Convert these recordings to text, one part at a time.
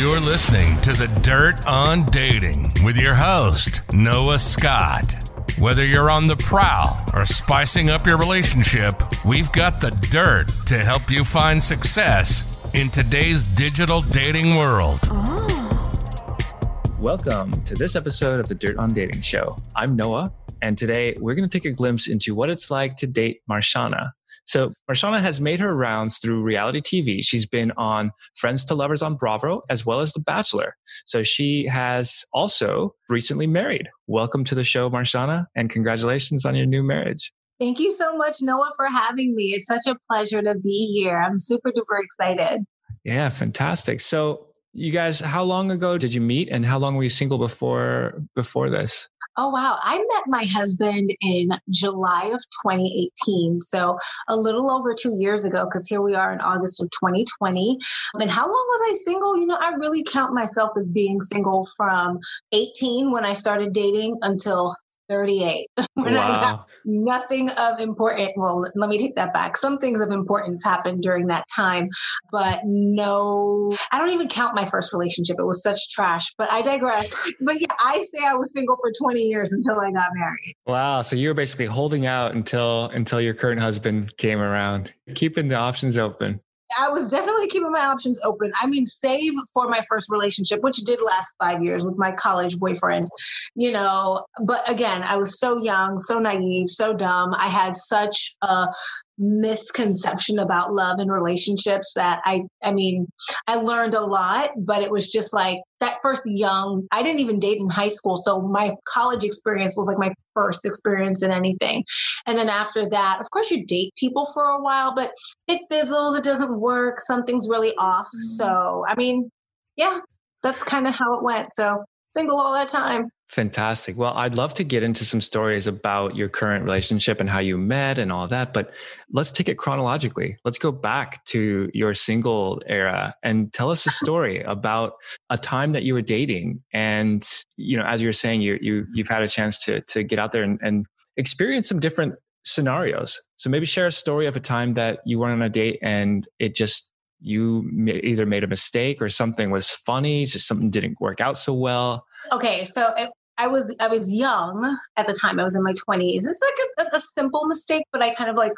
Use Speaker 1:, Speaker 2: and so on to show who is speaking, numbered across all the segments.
Speaker 1: You're listening to The Dirt on Dating with your host, Noah Scott. Whether you're on the prowl or spicing up your relationship, we've got the dirt to help you find success in today's digital dating world. Oh.
Speaker 2: Welcome to this episode of the Dirt on Dating Show. I'm Noah, and today we're going to take a glimpse into what it's like to date Marshana. So, Marshana has made her rounds through reality TV. She's been on Friends to Lovers on Bravo, as well as The Bachelor. So, she has also recently married. Welcome to the show, Marshana, and congratulations on your new marriage.
Speaker 3: Thank you so much, Noah, for having me. It's such a pleasure to be here. I'm super duper excited.
Speaker 2: Yeah, fantastic. So, you guys, how long ago did you meet, and how long were you single before before this?
Speaker 3: Oh, wow. I met my husband in July of 2018. So a little over two years ago, because here we are in August of 2020. And how long was I single? You know, I really count myself as being single from 18 when I started dating until 38 when wow. I got nothing of important. Well, let me take that back. Some things of importance happened during that time, but no, I don't even count my first relationship. It was such trash, but I digress. but yeah, I say I was single for 20 years until I got married.
Speaker 2: Wow. So you were basically holding out until, until your current husband came around, keeping the options open.
Speaker 3: I was definitely keeping my options open. I mean, save for my first relationship, which did last five years with my college boyfriend, you know. But again, I was so young, so naive, so dumb. I had such a misconception about love and relationships that I I mean, I learned a lot, but it was just like that first young, I didn't even date in high school, so my college experience was like my first experience in anything. And then after that, of course you date people for a while, but it fizzles, it doesn't work, something's really off. Mm-hmm. So, I mean, yeah, that's kind of how it went. So, single all that time.
Speaker 2: Fantastic. Well, I'd love to get into some stories about your current relationship and how you met and all that, but let's take it chronologically. Let's go back to your single era and tell us a story about a time that you were dating. And, you know, as you were saying, you, you, you've had a chance to, to get out there and, and experience some different scenarios. So maybe share a story of a time that you went on a date and it just you either made a mistake or something was funny, just something didn't work out so well.
Speaker 3: Okay, so it, I was I was young at the time. I was in my twenties. It's like a, a, simple mistake, but I kind of like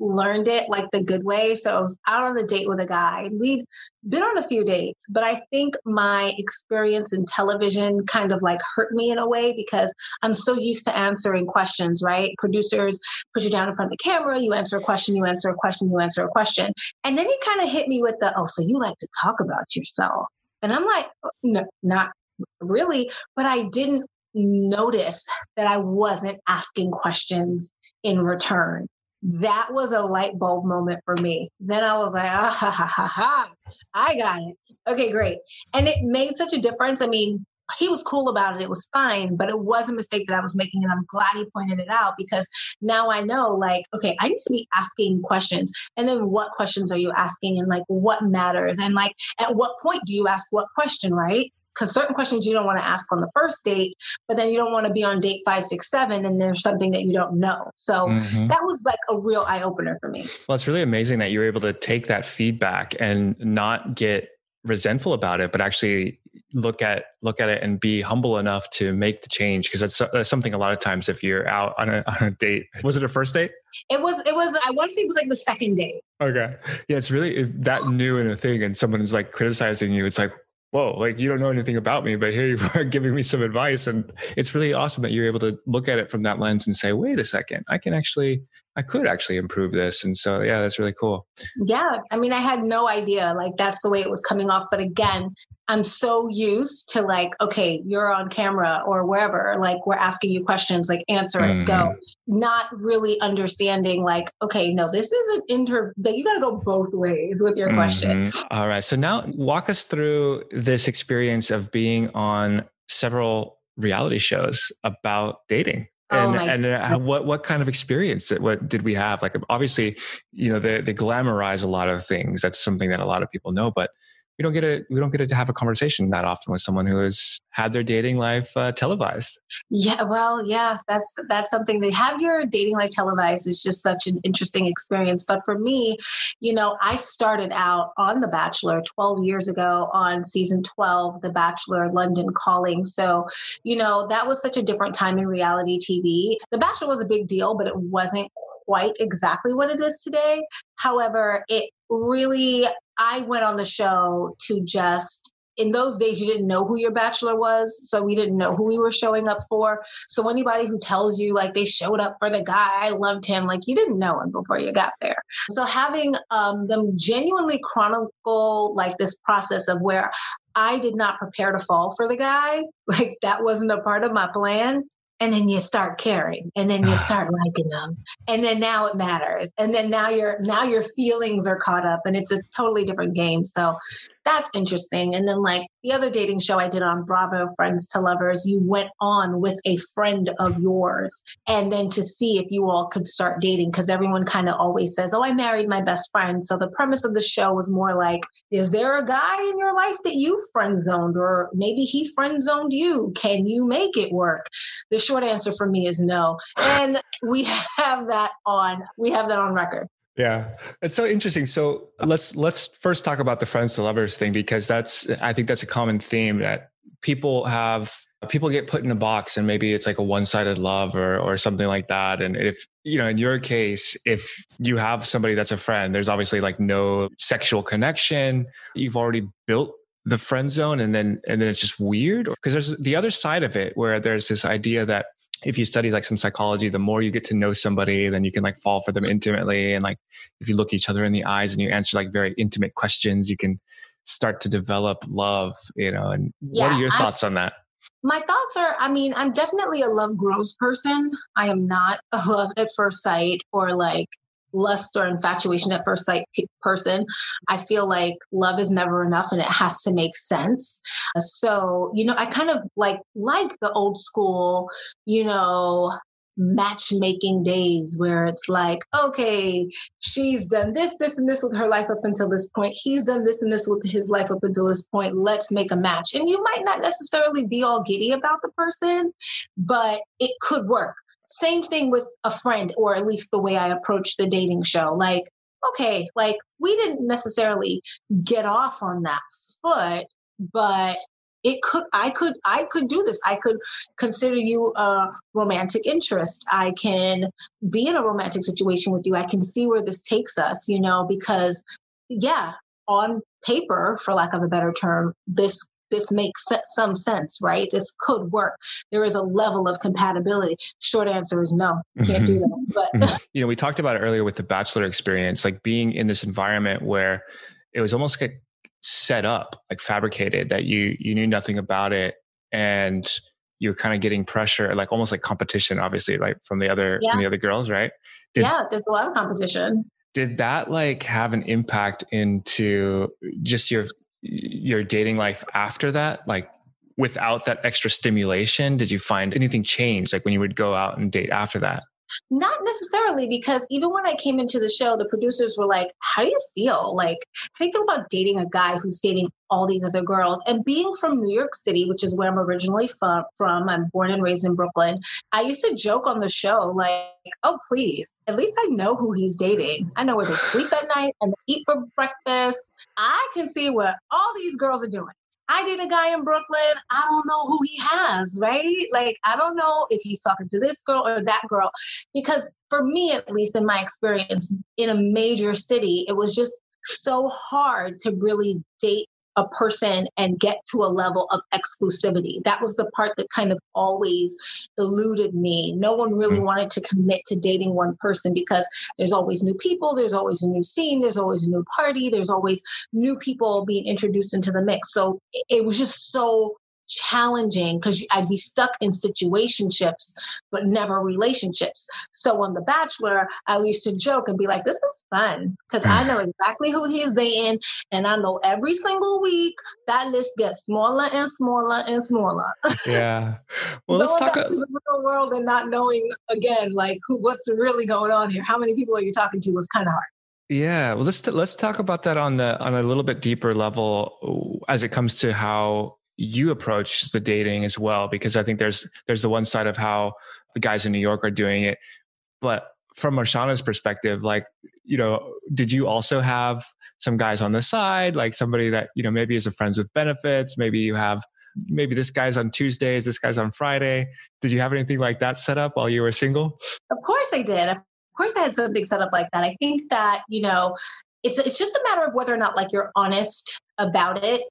Speaker 3: learned it like the good way. So I was out on a date with a guy. We'd been on a few dates, but I think my experience in television kind of like hurt me in a way because I'm so used to answering questions. Right? Producers put you down in front of the camera. You answer a question. You answer a question. You answer a question. And then he kind of hit me with the, "Oh, so you like to talk about yourself?" And I'm like, uh, no, not really, but I didn't notice that I wasn't asking questions in return. That was a light bulb moment for me. Then I was like, ah, ha, ha, ha, ha. I got it. Okay, great. And it made such a difference. I mean, he was cool about it. It was fine, but it was a mistake that I was making. And I'm glad he pointed it out because now I know, like, okay, I need to be asking questions. And then what questions are you asking? And like, what matters? And like, at what point do you ask what question, right? Because certain questions you don't want to ask on the first date, but then you don't want to be on date five, six, seven, and there's something that you don't know. So mm-hmm. that was like a real eye opener for me.
Speaker 2: Well, it's really amazing that you were able to take that feedback and not get resentful about it, but actually look at look at it and be humble enough to make the change because that's, that's something a lot of times if you're out on a, on a date was it a first date
Speaker 3: it was it was i want to say it was like the second date
Speaker 2: okay yeah it's really that new in a thing and someone is like criticizing you it's like whoa, like you don't know anything about me, but here you are giving me some advice. And it's really awesome that you're able to look at it from that lens and say, wait a second, I can actually, I could actually improve this. And so, yeah, that's really cool.
Speaker 3: Yeah. I mean, I had no idea like that's the way it was coming off. But again, I'm so used to like, okay, you're on camera or wherever, like we're asking you questions, like answer it, mm-hmm. go. Not really understanding, like, okay, no, this is an inter that you got to go both ways with your mm-hmm. question.
Speaker 2: All right. So now walk us through this experience of being on several reality shows about dating. Oh and, and uh, what what kind of experience what did we have like obviously you know they, they glamorize a lot of things that's something that a lot of people know but we don't get to we don't get to have a conversation that often with someone who has had their dating life uh, televised.
Speaker 3: Yeah, well, yeah, that's that's something that have your dating life televised is just such an interesting experience. But for me, you know, I started out on The Bachelor 12 years ago on season 12, The Bachelor London Calling. So, you know, that was such a different time in reality TV. The Bachelor was a big deal, but it wasn't quite exactly what it is today. However, it really I went on the show to just in those days you didn't know who your bachelor was so we didn't know who we were showing up for. So anybody who tells you like they showed up for the guy i loved him like you didn't know him before you got there. So having um, them genuinely chronicle like this process of where i did not prepare to fall for the guy like that wasn't a part of my plan and then you start caring and then you ah. start liking them and then now it matters and then now your now your feelings are caught up and it's a totally different game. So that's interesting. And then, like the other dating show I did on Bravo, Friends to Lovers, you went on with a friend of yours, and then to see if you all could start dating, because everyone kind of always says, Oh, I married my best friend. So the premise of the show was more like, Is there a guy in your life that you friend zoned, or maybe he friend zoned you? Can you make it work? The short answer for me is no. And we have that on, we have that on record.
Speaker 2: Yeah, it's so interesting. So let's let's first talk about the friends to lovers thing because that's I think that's a common theme that people have people get put in a box and maybe it's like a one-sided love or or something like that. And if you know in your case if you have somebody that's a friend there's obviously like no sexual connection. You've already built the friend zone and then and then it's just weird because there's the other side of it where there's this idea that if you study like some psychology, the more you get to know somebody, then you can like fall for them intimately. And like if you look each other in the eyes and you answer like very intimate questions, you can start to develop love, you know. And yeah, what are your thoughts I, on that?
Speaker 3: My thoughts are, I mean, I'm definitely a love grows person. I am not a love at first sight or like lust or infatuation at first sight person. I feel like love is never enough and it has to make sense. So, you know, I kind of like like the old school, you know, matchmaking days where it's like, okay, she's done this, this, and this with her life up until this point. He's done this and this with his life up until this point. Let's make a match. And you might not necessarily be all giddy about the person, but it could work. Same thing with a friend, or at least the way I approach the dating show. Like, okay, like we didn't necessarily get off on that foot, but it could i could i could do this. I could consider you a romantic interest. I can be in a romantic situation with you. I can see where this takes us you know because yeah on paper for lack of a better term this this makes some sense, right? This could work. There is a level of compatibility. Short answer is no, You can't do mm-hmm. that. But
Speaker 2: mm-hmm. you know, we talked about it earlier with the bachelor experience, like being in this environment where it was almost like set up, like fabricated, that you you knew nothing about it, and you're kind of getting pressure, like almost like competition, obviously, like from the other yeah. from the other girls, right?
Speaker 3: Did, yeah, there's a lot of competition
Speaker 2: did that like have an impact into just your your dating life after that? Like without that extra stimulation, did you find anything change like when you would go out and date after that?
Speaker 3: Not necessarily, because even when I came into the show, the producers were like, How do you feel? Like, how do you feel about dating a guy who's dating all these other girls? And being from New York City, which is where I'm originally from, from I'm born and raised in Brooklyn, I used to joke on the show, like, Oh, please, at least I know who he's dating. I know where they sleep at night and eat for breakfast. I can see what all these girls are doing. I date a guy in Brooklyn. I don't know who he has, right? Like, I don't know if he's talking to this girl or that girl. Because for me, at least in my experience in a major city, it was just so hard to really date a person and get to a level of exclusivity. That was the part that kind of always eluded me. No one really mm-hmm. wanted to commit to dating one person because there's always new people, there's always a new scene, there's always a new party, there's always new people being introduced into the mix. So it was just so challenging because I'd be stuck in situationships, but never relationships. So on The Bachelor, I used to joke and be like, this is fun because I know exactly who he's dating. And I know every single week that list gets smaller and smaller and smaller.
Speaker 2: Yeah. Well, let's talk about
Speaker 3: the real world and not knowing again, like who, what's really going on here. How many people are you talking to was kind of hard.
Speaker 2: Yeah, well, let's t- let's talk about that on the on a little bit deeper level as it comes to how you approach the dating as well, because I think there's there's the one side of how the guys in New York are doing it, but from Marshana's perspective, like you know, did you also have some guys on the side, like somebody that you know maybe is a friends with benefits, maybe you have maybe this guy's on Tuesdays, this guy's on Friday. Did you have anything like that set up while you were single?
Speaker 3: Of course I did. Of course I had something set up like that. I think that, you know, it's it's just a matter of whether or not like you're honest about it.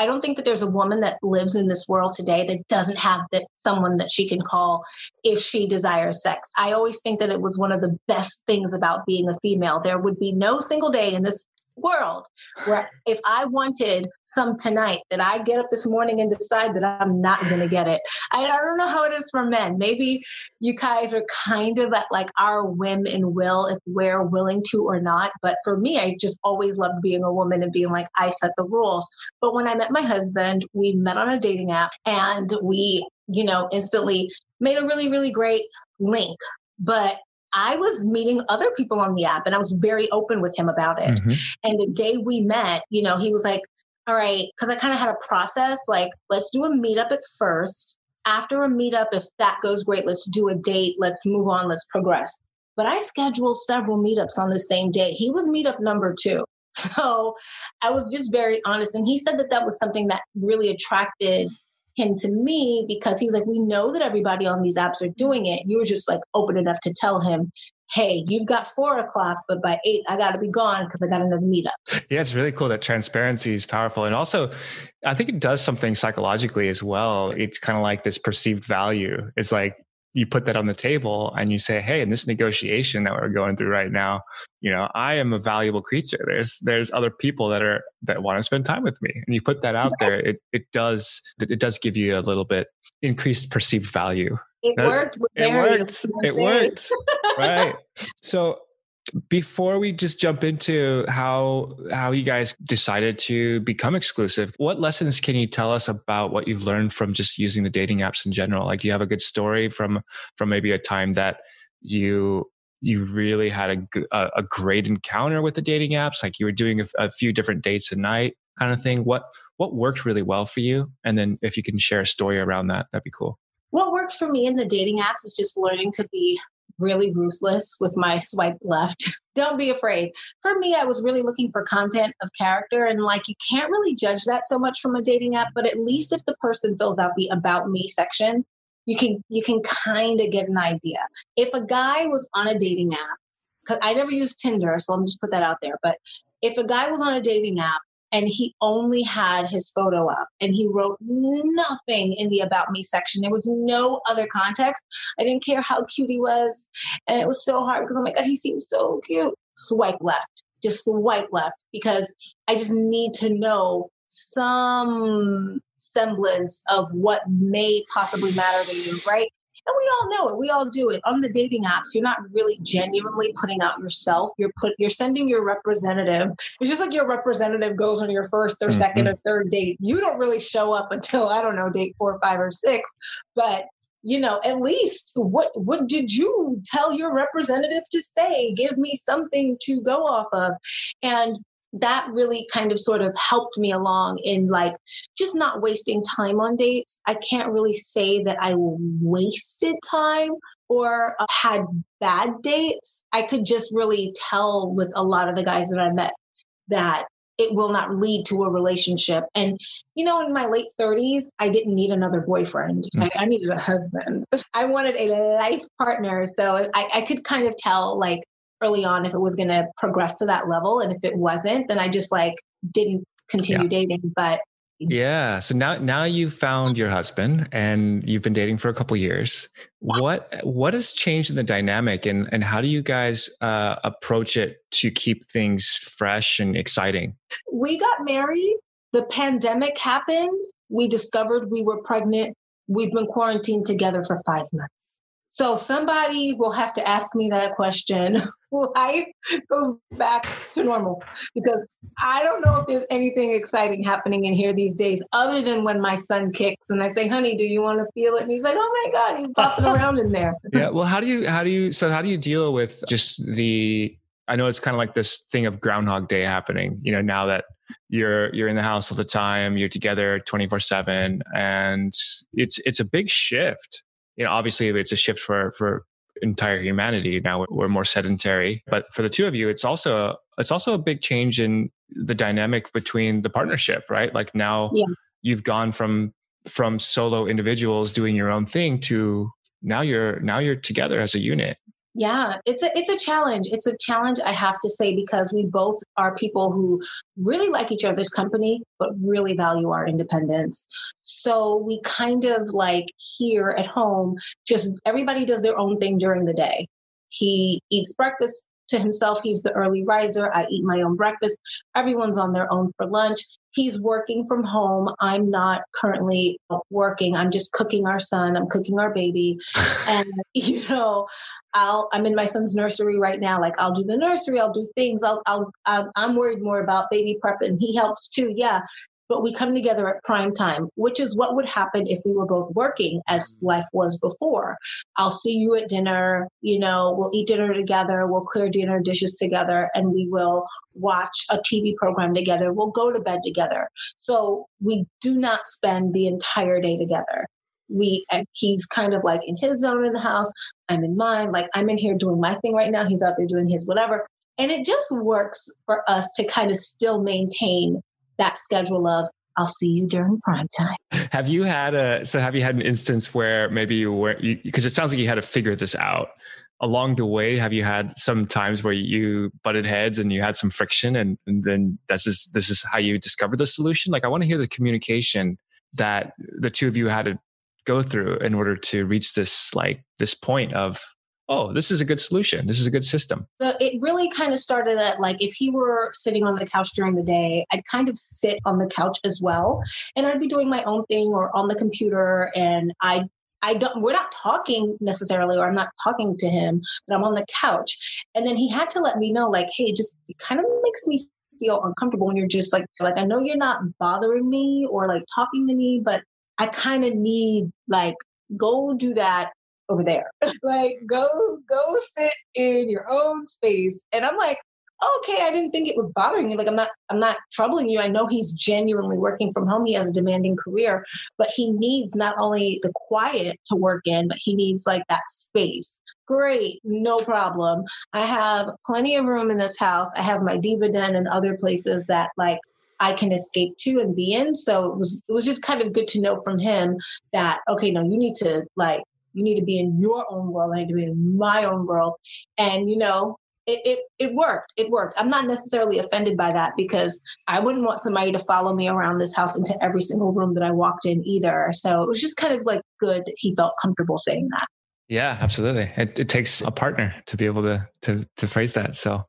Speaker 3: I don't think that there's a woman that lives in this world today that doesn't have that someone that she can call if she desires sex. I always think that it was one of the best things about being a female. There would be no single day in this world where if I wanted some tonight, that I get up this morning and decide that I'm not going to get it. I, I, don't know how it is for men. Maybe you guys are kind of at like our whim and will if we're willing to or not. But for me, I just always loved being a woman and being like, I set the rules. But when I met my husband, we met on a dating app and we, you know, instantly made a really, really great link. But I was meeting other people on the app and I was very open with him about it. Mm-hmm. And the day we met, you know, he was like, all right, because I kind of had a process like, let's do a meetup at first. After a meetup, if that goes great, let's do a date, let's move on, let's progress. But I scheduled several meetups on the same day. He was meetup number two. So I was just very honest. And he said that that was something that really attracted him to me because he was like, We know that everybody on these apps are doing it. You were just like open enough to tell him, Hey, you've got four o'clock, but by eight, I got to be gone because I got another meetup.
Speaker 2: Yeah, it's really cool that transparency is powerful. And also, I think it does something psychologically as well. It's kind of like this perceived value. It's like, you put that on the table and you say, Hey, in this negotiation that we're going through right now, you know, I am a valuable creature. There's, there's other people that are, that want to spend time with me. And you put that out there. It, it does, it does give you a little bit increased perceived value.
Speaker 3: It worked.
Speaker 2: It works. It works. right. So before we just jump into how how you guys decided to become exclusive what lessons can you tell us about what you've learned from just using the dating apps in general? Like do you have a good story from from maybe a time that you you really had a, a, great encounter with the dating apps? Like you were doing a, a few different dates a night kind of thing. What what worked really well for you? And then if you can share a story around that that'd be cool.
Speaker 3: What worked for me in the dating apps is just learning to be really ruthless with my swipe left. Don't be afraid. For me, I was really looking for content of character and like you can't really judge that so much from a dating app, but at least if the person fills out the about me section, you can you can kind of get an idea. If a guy was on a dating app, cuz I never used Tinder, so let me just put that out there, but if a guy was on a dating app and he only had his photo up and he wrote nothing in the about me section. There was no other context. I didn't care how cute he was and it was so hard because i'm like god he seems so cute. Swipe left just swipe left because i just need to know some semblance of what may possibly matter to you right and we all know it. We all do it. On the dating apps, you're not really genuinely putting out yourself. You're put you're sending your representative. It's just like your representative goes on your first or mm-hmm. second or third date. You don't really show up until I don't know, date four, five, or six. But you know, at least what what did you tell your representative to say? Give me something to go off of. And that really kind of sort of helped me along in like just not wasting time on dates. I can't really say that I wasted time or uh, had bad dates. I could just really tell with a lot of the guys that I met that it will not lead to a relationship. And, you know, in my late 30s, I didn't need another boyfriend. Mm. I, I, needed a husband. I wanted a life partner. So I, I could kind of tell, like, early on if it was going to progress to that level. And if it wasn't, then I just like didn't continue yeah. dating. But
Speaker 2: yeah. So now now you've found your husband and you've been dating for a couple years. What what has changed in the dynamic and and how do you guys uh, approach it to keep things fresh and exciting?
Speaker 3: We got married. The pandemic happened. We discovered we were pregnant. We've been quarantined together for five months. So somebody will have to ask me that question. Life goes back to normal because I don't know if there's anything exciting happening in here these days other than when my son kicks and I say, honey, do you want to feel it? And he's like, oh my God, he's bopping around in there.
Speaker 2: Yeah. Well, how do you, how do you, so how do you deal with just the, I know it's kind of like this thing of Groundhog Day happening. You know, now that you're you're in the house all the time, you're together twenty four seven, and it's it's a big shift. You know, obviously it's a shift for for entire humanity. Now we're, we're more sedentary, but for the two of you, it's also it's also a big change in the dynamic between the partnership, right? Like now yeah. you've gone from from solo individuals doing your own thing to now you're now you're together as a unit
Speaker 3: yeah it's a it's a challenge. It's a challenge i have to say because we both are people who really like each other's company but really value our independence. So we kind of like here at home just everybody does their own thing during the day. He eats breakfast to himself. He's the early riser. I eat my own breakfast. Everyone's on their own for lunch. He's working from home. I'm not currently working. I'm just cooking our son. I'm cooking our baby. and, you know, I'll, I'm in my son's nursery right now. Like I'll do the nursery, I'll do things. I'll, I'll, I'm worried more about baby prep and he helps too. Yeah but we come together at prime time, which is what would happen if we were both working as mm-hmm. life was before. I'll see you at dinner, you know, we'll eat dinner together, we'll clear dinner dishes together, and we will watch a TV program together. We'll go to bed together. So we do not spend the entire day together. We, he's kind of like in his zone in the house. I'm in mine. Like I'm in here doing my thing right now. He's out there doing his whatever. And it just works for us to kind of still maintain that schedule of I'll see you during prime time.
Speaker 2: Have you had a so have you had an instance where maybe you were because it sounds like you had to figure this out along the way? Have you had some times where you butted heads and you had some friction and, and then this is this is how you discovered the solution? Like I want to hear the communication that the two of you had to go through in order to reach this like this point of oh, this is a good solution. This is a good system.
Speaker 3: So it really kind of started at like if he were sitting on the couch during the day, I'd kind of sit on the couch as well. And I'd be doing my own thing or on the computer and I I don't we're not talking necessarily or I'm not talking to him, but I'm on the couch. And then he had to let me know, like, hey, just kind of makes me feel uncomfortable when you're just like like I know you're not bothering me or like talking to me, but I kind of need like go do that over there. like go go sit in your own space. And I'm like, okay, I didn't think it was bothering you. Like I'm not I'm not troubling you. I know he's genuinely working from home. He has a demanding career, but he needs not only the quiet to work in, but he needs like that space. Great, no problem. I have plenty of room in this house. I have my diva den and other places that like I can escape to and be in. So it was it was just kind of good to know from him that okay, no, you need to like you need to be in your own world. I need to be in my own world. And, you know, it, it, it worked. It worked. I'm not necessarily offended by that because I wouldn't want somebody to follow me around this house into every single room that I walked in either. So it was just kind of like good he felt comfortable saying that.
Speaker 2: Yeah, absolutely. It, it takes a partner to be able to to to phrase that. So,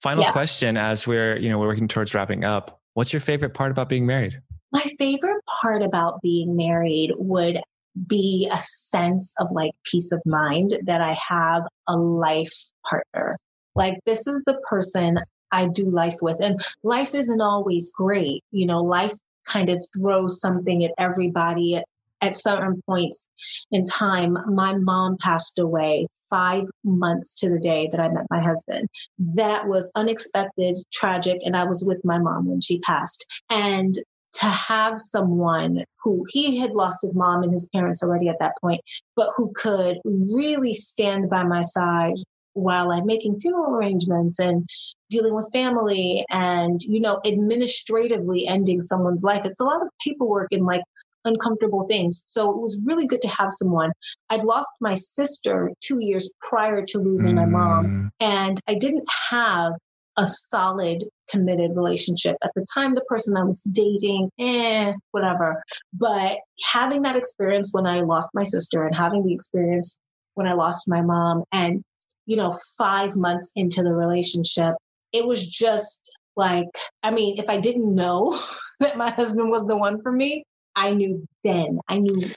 Speaker 2: final yeah. question as we're you know we're working towards wrapping up. What's your favorite part about being married?
Speaker 3: My favorite part about being married would be a sense of like peace of mind that I have a life partner. Like, this is the person I do life with. And life isn't always great. You know, life kind of throws something at everybody at, at certain points in time. My mom passed away five months to the day that I met my husband. That was unexpected, tragic, and I was with my mom when she passed. And to have someone who he had lost his mom and his parents already at that point, but who could really stand by my side while I'm making funeral arrangements and dealing with family and, you know, administratively ending someone's life. It's a lot of paperwork and like uncomfortable things. So it was really good to have someone. I'd lost my sister two years prior to losing mm. my mom, mm. and I didn't have a solid committed relationship. At the time, the person I was dating, eh, whatever. But having that experience when I lost my sister and having the experience when I lost my mom and, you know, five months into the relationship, it was just like, I mean, if I didn't know that my husband was the one for me, I knew then. I knew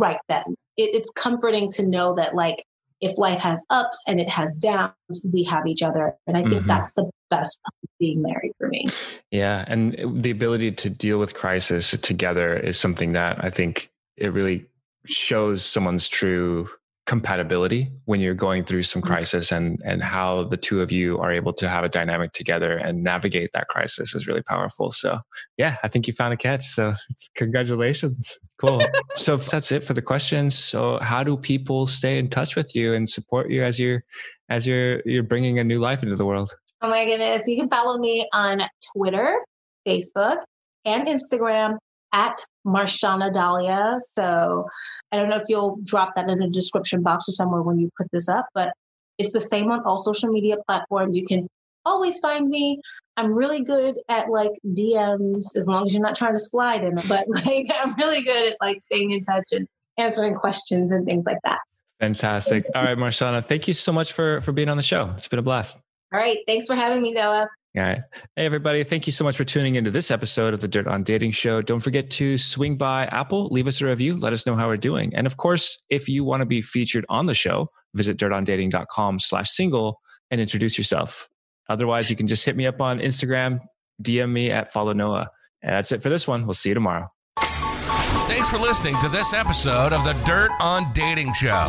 Speaker 3: right then. It, it's comforting to know that, like, if life has ups and it has downs, we have each other. And I think mm-hmm. that's the best of being married for me.
Speaker 2: Yeah. And the ability to deal with crisis together is something that I think it really shows someone's true compatibility when you're going through some mm-hmm. crisis and and how the two of you are able to have a dynamic together and navigate that crisis is really powerful. So yeah i think you found a catch. So congratulations. Cool. So that's it for the questions. So how do people stay in touch with you and support you as you're as you're you're bringing a new life into the world?
Speaker 3: Oh my goodness. You can follow me on twitter facebook and instagram at Marshana Dahlia. So I don't know if you'll drop that in the description box or somewhere when you put this up, but it's the same on all social media platforms. You can always find me. I'm really good at like DMs as long as you're not trying to slide in them, but like I'm really good at like staying in touch and answering questions and things like that.
Speaker 2: Fantastic. All right, Marshana, thank you so much for for being on the show. It's been a blast.
Speaker 3: All right. Thanks for having me, Noah.
Speaker 2: All right. Hey, everybody. Thank you so much for tuning into this episode of the Dirt on Dating Show. Don't forget to swing by Apple, leave us a review, let us know how we're doing. And of course, if you want to be featured on the show, visit dirtondating.com slash single and introduce yourself. Otherwise, you can just hit me up on Instagram, DM me at follow Noah. And that's it for this one. We'll see you tomorrow.
Speaker 1: Thanks for listening to this episode of the Dirt on Dating Show.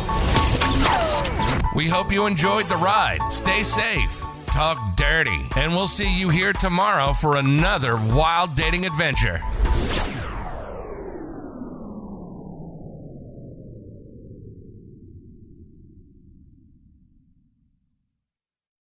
Speaker 1: We hope you enjoyed the ride. Stay safe talk dirty. And we'll see you here tomorrow for another wild dating adventure.